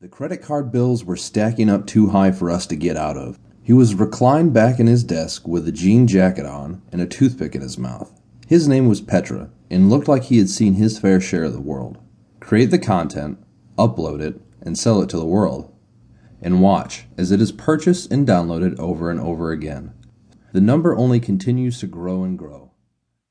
The credit card bills were stacking up too high for us to get out of. He was reclined back in his desk with a jean jacket on and a toothpick in his mouth. His name was Petra and looked like he had seen his fair share of the world. Create the content, upload it, and sell it to the world. And watch as it is purchased and downloaded over and over again. The number only continues to grow and grow.